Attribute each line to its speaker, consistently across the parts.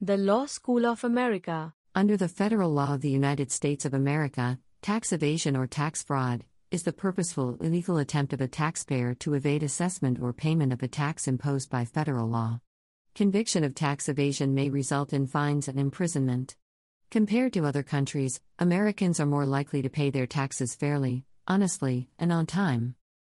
Speaker 1: The Law School of America.
Speaker 2: Under the federal law of the United States of America, tax evasion or tax fraud is the purposeful, illegal attempt of a taxpayer to evade assessment or payment of a tax imposed by federal law. Conviction of tax evasion may result in fines and imprisonment. Compared to other countries, Americans are more likely to pay their taxes fairly, honestly, and on time.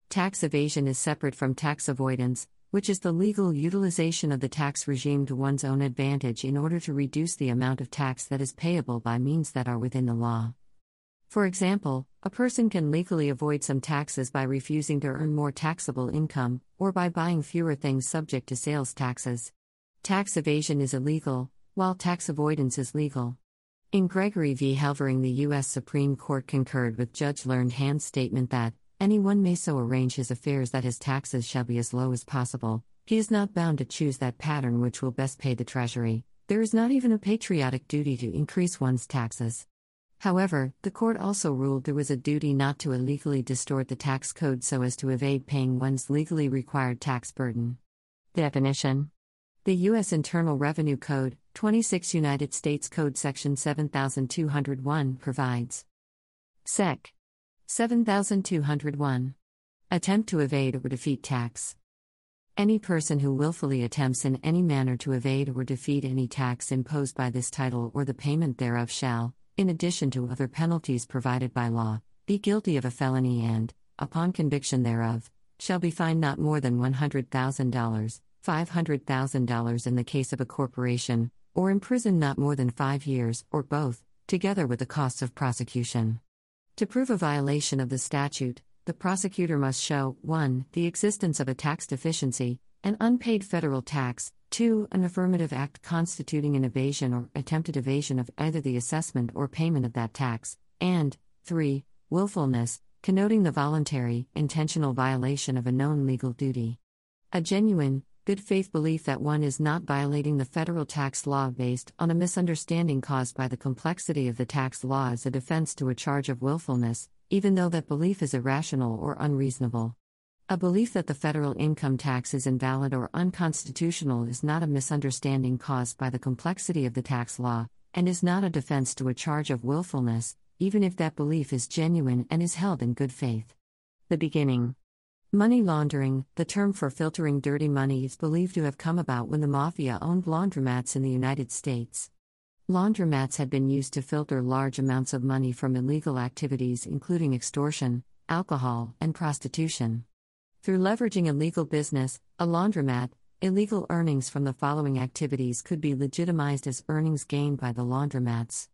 Speaker 2: Tax evasion is separate from tax avoidance, which is the legal utilization of the tax regime to one's own advantage in order to reduce the amount of tax that is payable by means that are within the law. For example, a person can legally avoid some taxes by refusing to earn more taxable income, or by buying fewer things subject to sales taxes. Tax evasion is illegal, while tax avoidance is legal. In Gregory v. Helvering, the U.S. Supreme Court concurred with Judge Learned Hand's statement that, Anyone may so arrange his affairs that his taxes shall be as low as possible. He is not bound to choose that pattern which will best pay the Treasury. There is not even a patriotic duty to increase one's taxes. However, the court also ruled there was a duty not to illegally distort the tax code so as to evade paying one's legally required tax burden. Definition The U.S. Internal Revenue Code, 26 United States Code Section 7201 provides Sec. 7201. Attempt to evade or defeat tax. Any person who willfully attempts in any manner to evade or defeat any tax imposed by this title or the payment thereof shall, in addition to other penalties provided by law, be guilty of a felony and, upon conviction thereof, shall be fined not more than $100,000, $500,000 in the case of a corporation, or imprisoned not more than five years, or both, together with the costs of prosecution. To prove a violation of the statute, the prosecutor must show 1. the existence of a tax deficiency, an unpaid federal tax, 2. an affirmative act constituting an evasion or attempted evasion of either the assessment or payment of that tax, and 3. willfulness, connoting the voluntary, intentional violation of a known legal duty. A genuine, good faith belief that one is not violating the federal tax law based on a misunderstanding caused by the complexity of the tax law is a defense to a charge of willfulness, even though that belief is irrational or unreasonable. A belief that the federal income tax is invalid or unconstitutional is not a misunderstanding caused by the complexity of the tax law, and is not a defense to a charge of willfulness, even if that belief is genuine and is held in good faith. The beginning. Money laundering, the term for filtering dirty money, is believed to have come about when the mafia owned laundromats in the United States. Laundromats had been used to filter large amounts of money from illegal activities, including extortion, alcohol, and prostitution. Through leveraging illegal business, a laundromat, illegal earnings from the following activities could be legitimized as earnings gained by the laundromats.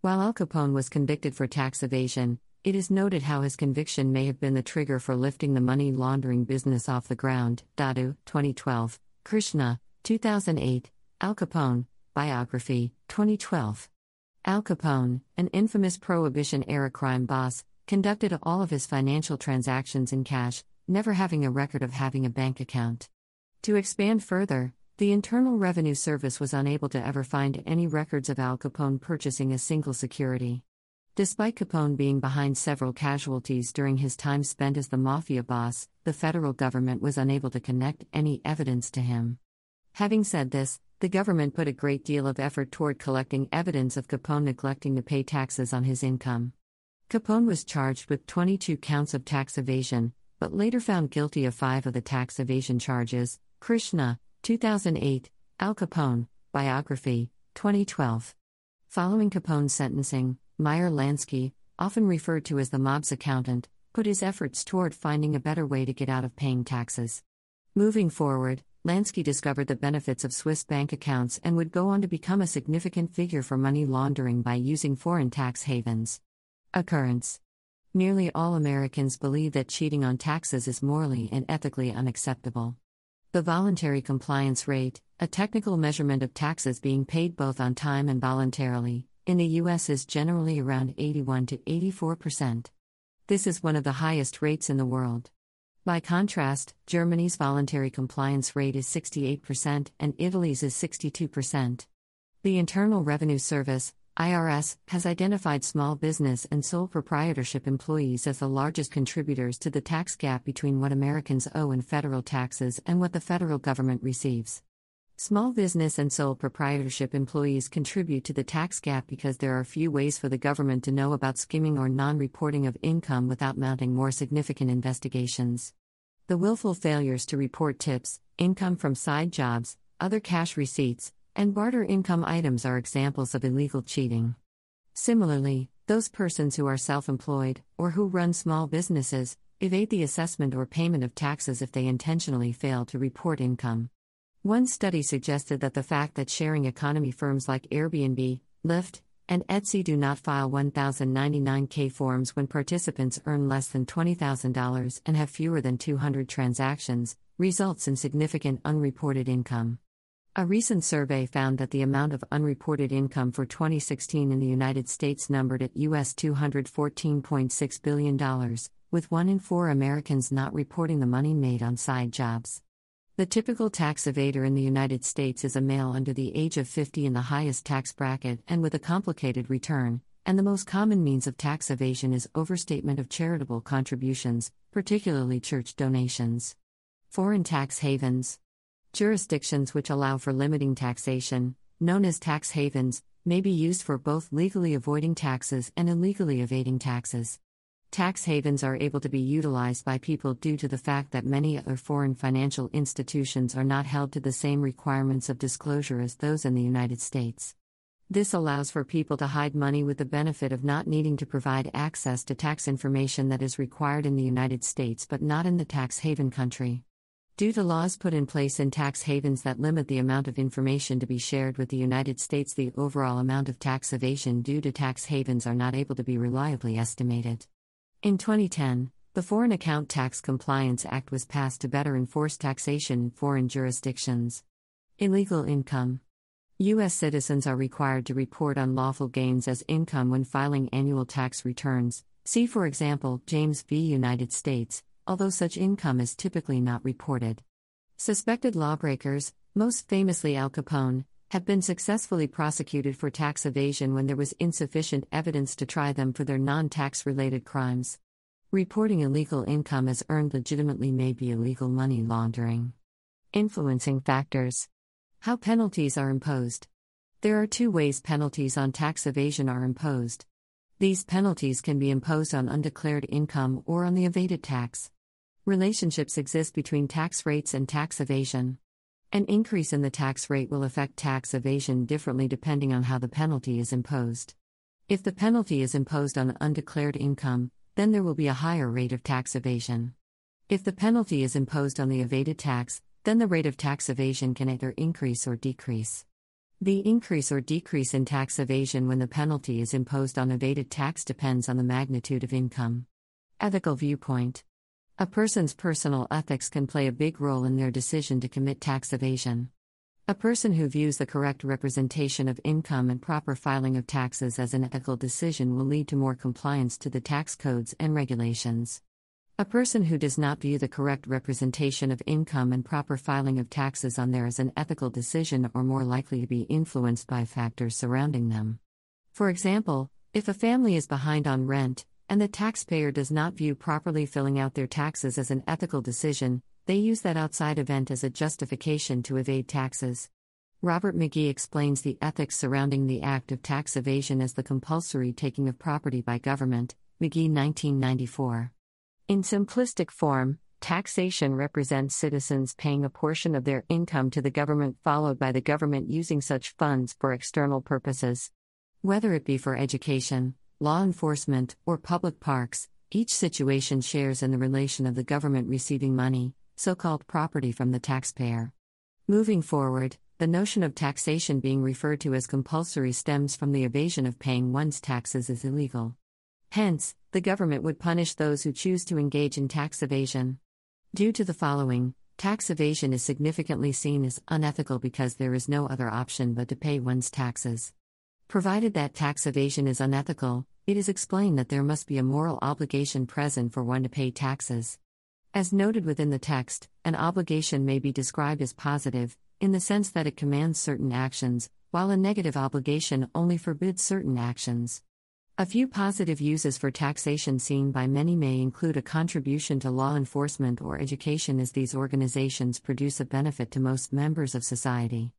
Speaker 2: While Al Capone was convicted for tax evasion, it is noted how his conviction may have been the trigger for lifting the money laundering business off the ground. Dadu, 2012. Krishna, 2008. Al Capone, Biography, 2012. Al Capone, an infamous Prohibition era crime boss, conducted all of his financial transactions in cash, never having a record of having a bank account. To expand further, the Internal Revenue Service was unable to ever find any records of Al Capone purchasing a single security. Despite Capone being behind several casualties during his time spent as the mafia boss, the federal government was unable to connect any evidence to him. Having said this, the government put a great deal of effort toward collecting evidence of Capone neglecting to pay taxes on his income. Capone was charged with 22 counts of tax evasion, but later found guilty of five of the tax evasion charges. Krishna, 2008, Al Capone, Biography, 2012. Following Capone's sentencing, Meyer Lansky, often referred to as the mob's accountant, put his efforts toward finding a better way to get out of paying taxes. Moving forward, Lansky discovered the benefits of Swiss bank accounts and would go on to become a significant figure for money laundering by using foreign tax havens. Occurrence Nearly all Americans believe that cheating on taxes is morally and ethically unacceptable. The voluntary compliance rate, a technical measurement of taxes being paid both on time and voluntarily, in the US is generally around 81 to 84%. This is one of the highest rates in the world. By contrast, Germany's voluntary compliance rate is 68% and Italy's is 62%. The Internal Revenue Service, IRS, has identified small business and sole proprietorship employees as the largest contributors to the tax gap between what Americans owe in federal taxes and what the federal government receives. Small business and sole proprietorship employees contribute to the tax gap because there are few ways for the government to know about skimming or non reporting of income without mounting more significant investigations. The willful failures to report tips, income from side jobs, other cash receipts, and barter income items are examples of illegal cheating. Similarly, those persons who are self employed, or who run small businesses, evade the assessment or payment of taxes if they intentionally fail to report income. One study suggested that the fact that sharing economy firms like Airbnb, Lyft, and Etsy do not file 1099K forms when participants earn less than $20,000 and have fewer than 200 transactions results in significant unreported income. A recent survey found that the amount of unreported income for 2016 in the United States numbered at US $214.6 billion, with one in four Americans not reporting the money made on side jobs. The typical tax evader in the United States is a male under the age of 50 in the highest tax bracket and with a complicated return, and the most common means of tax evasion is overstatement of charitable contributions, particularly church donations. Foreign tax havens. Jurisdictions which allow for limiting taxation, known as tax havens, may be used for both legally avoiding taxes and illegally evading taxes. Tax havens are able to be utilized by people due to the fact that many other foreign financial institutions are not held to the same requirements of disclosure as those in the United States. This allows for people to hide money with the benefit of not needing to provide access to tax information that is required in the United States but not in the tax haven country. Due to laws put in place in tax havens that limit the amount of information to be shared with the United States, the overall amount of tax evasion due to tax havens are not able to be reliably estimated. In 2010, the Foreign Account Tax Compliance Act was passed to better enforce taxation in foreign jurisdictions. Illegal income. U.S. citizens are required to report unlawful gains as income when filing annual tax returns. See, for example, James v. United States, although such income is typically not reported. Suspected lawbreakers, most famously Al Capone, have been successfully prosecuted for tax evasion when there was insufficient evidence to try them for their non tax related crimes. Reporting illegal income as earned legitimately may be illegal money laundering. Influencing factors How penalties are imposed. There are two ways penalties on tax evasion are imposed. These penalties can be imposed on undeclared income or on the evaded tax. Relationships exist between tax rates and tax evasion. An increase in the tax rate will affect tax evasion differently depending on how the penalty is imposed. If the penalty is imposed on undeclared income, then there will be a higher rate of tax evasion. If the penalty is imposed on the evaded tax, then the rate of tax evasion can either increase or decrease. The increase or decrease in tax evasion when the penalty is imposed on evaded tax depends on the magnitude of income. Ethical viewpoint a person's personal ethics can play a big role in their decision to commit tax evasion. A person who views the correct representation of income and proper filing of taxes as an ethical decision will lead to more compliance to the tax codes and regulations. A person who does not view the correct representation of income and proper filing of taxes on there as an ethical decision are more likely to be influenced by factors surrounding them. For example, if a family is behind on rent, and the taxpayer does not view properly filling out their taxes as an ethical decision, they use that outside event as a justification to evade taxes. Robert McGee explains the ethics surrounding the act of tax evasion as the compulsory taking of property by government, McGee 1994. In simplistic form, taxation represents citizens paying a portion of their income to the government, followed by the government using such funds for external purposes. Whether it be for education, law enforcement, or public parks, each situation shares in the relation of the government receiving money, so called property from the taxpayer. Moving forward, the notion of taxation being referred to as compulsory stems from the evasion of paying one's taxes is illegal. Hence, the government would punish those who choose to engage in tax evasion. Due to the following, tax evasion is significantly seen as unethical because there is no other option but to pay one's taxes. Provided that tax evasion is unethical, it is explained that there must be a moral obligation present for one to pay taxes. As noted within the text, an obligation may be described as positive, in the sense that it commands certain actions, while a negative obligation only forbids certain actions. A few positive uses for taxation seen by many may include a contribution to law enforcement or education, as these organizations produce a benefit to most members of society.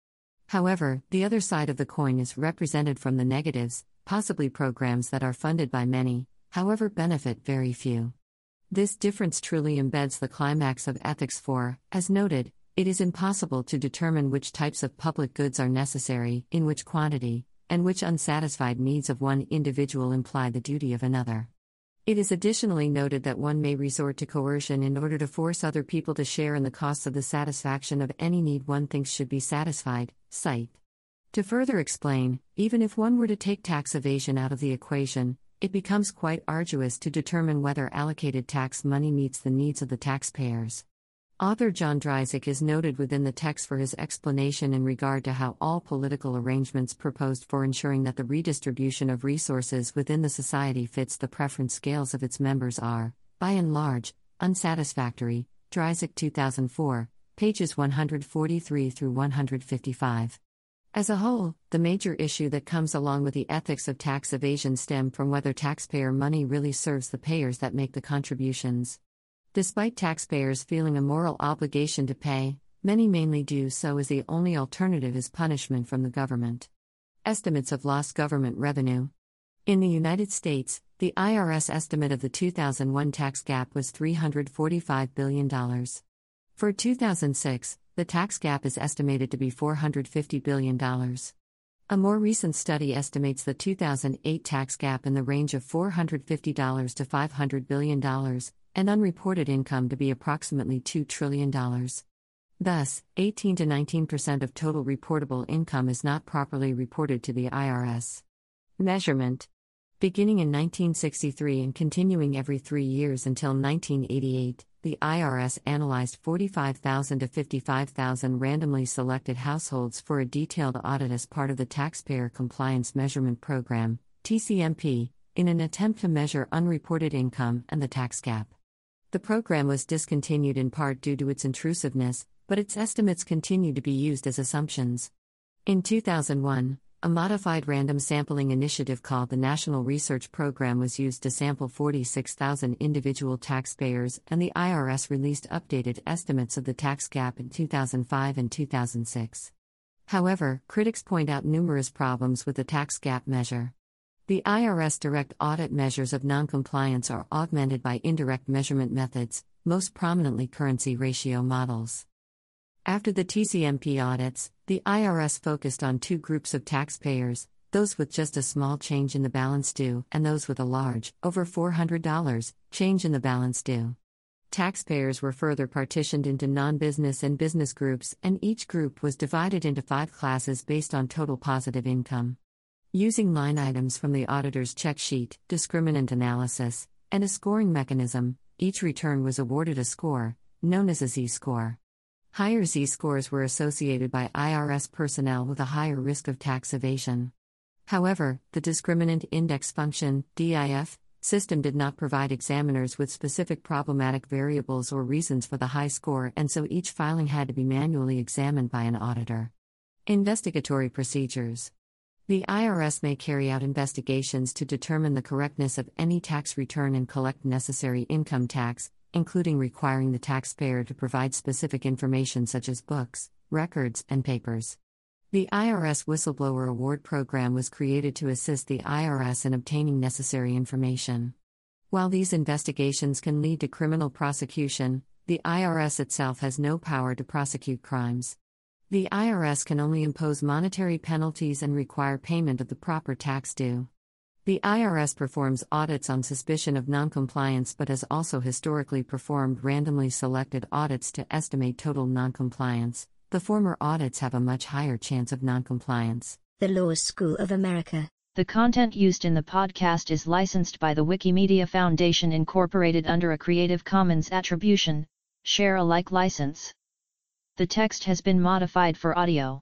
Speaker 2: However, the other side of the coin is represented from the negatives, possibly programs that are funded by many, however, benefit very few. This difference truly embeds the climax of ethics, for, as noted, it is impossible to determine which types of public goods are necessary, in which quantity, and which unsatisfied needs of one individual imply the duty of another. It is additionally noted that one may resort to coercion in order to force other people to share in the costs of the satisfaction of any need one thinks should be satisfied. Cite. To further explain, even if one were to take tax evasion out of the equation, it becomes quite arduous to determine whether allocated tax money meets the needs of the taxpayers. Author John Dryzek is noted within the text for his explanation in regard to how all political arrangements proposed for ensuring that the redistribution of resources within the society fits the preference scales of its members are, by and large, unsatisfactory. Dryzek 2004, pages 143 through 155. As a whole, the major issue that comes along with the ethics of tax evasion stem from whether taxpayer money really serves the payers that make the contributions. Despite taxpayers feeling a moral obligation to pay, many mainly do so as the only alternative is punishment from the government. Estimates of lost government revenue. In the United States, the IRS estimate of the 2001 tax gap was $345 billion. For 2006, the tax gap is estimated to be $450 billion. A more recent study estimates the 2008 tax gap in the range of $450 to $500 billion, and unreported income to be approximately $2 trillion. Thus, 18 to 19% of total reportable income is not properly reported to the IRS. Measurement Beginning in 1963 and continuing every three years until 1988, the IRS analyzed 45,000 to 55,000 randomly selected households for a detailed audit as part of the Taxpayer Compliance Measurement Program, TCMP, in an attempt to measure unreported income and the tax gap. The program was discontinued in part due to its intrusiveness, but its estimates continue to be used as assumptions. In 2001, a modified random sampling initiative called the National Research Program was used to sample 46,000 individual taxpayers, and the IRS released updated estimates of the tax gap in 2005 and 2006. However, critics point out numerous problems with the tax gap measure. The IRS direct audit measures of noncompliance are augmented by indirect measurement methods, most prominently currency ratio models. After the TCMP audits, the IRS focused on two groups of taxpayers those with just a small change in the balance due, and those with a large, over $400, change in the balance due. Taxpayers were further partitioned into non business and business groups, and each group was divided into five classes based on total positive income. Using line items from the auditor's check sheet, discriminant analysis, and a scoring mechanism, each return was awarded a score, known as a Z score. Higher Z scores were associated by IRS personnel with a higher risk of tax evasion. However, the discriminant index function, DIF, system did not provide examiners with specific problematic variables or reasons for the high score, and so each filing had to be manually examined by an auditor. Investigatory procedures the IRS may carry out investigations to determine the correctness of any tax return and collect necessary income tax, including requiring the taxpayer to provide specific information such as books, records, and papers. The IRS Whistleblower Award Program was created to assist the IRS in obtaining necessary information. While these investigations can lead to criminal prosecution, the IRS itself has no power to prosecute crimes. The IRS can only impose monetary penalties and require payment of the proper tax due. The IRS performs audits on suspicion of noncompliance but has also historically performed randomly selected audits to estimate total noncompliance. The former audits have a much higher chance of noncompliance.
Speaker 3: The Law School of America.
Speaker 4: The content used in the podcast is licensed by the Wikimedia Foundation Incorporated under a Creative Commons Attribution, Share Alike license. The text has been modified for audio.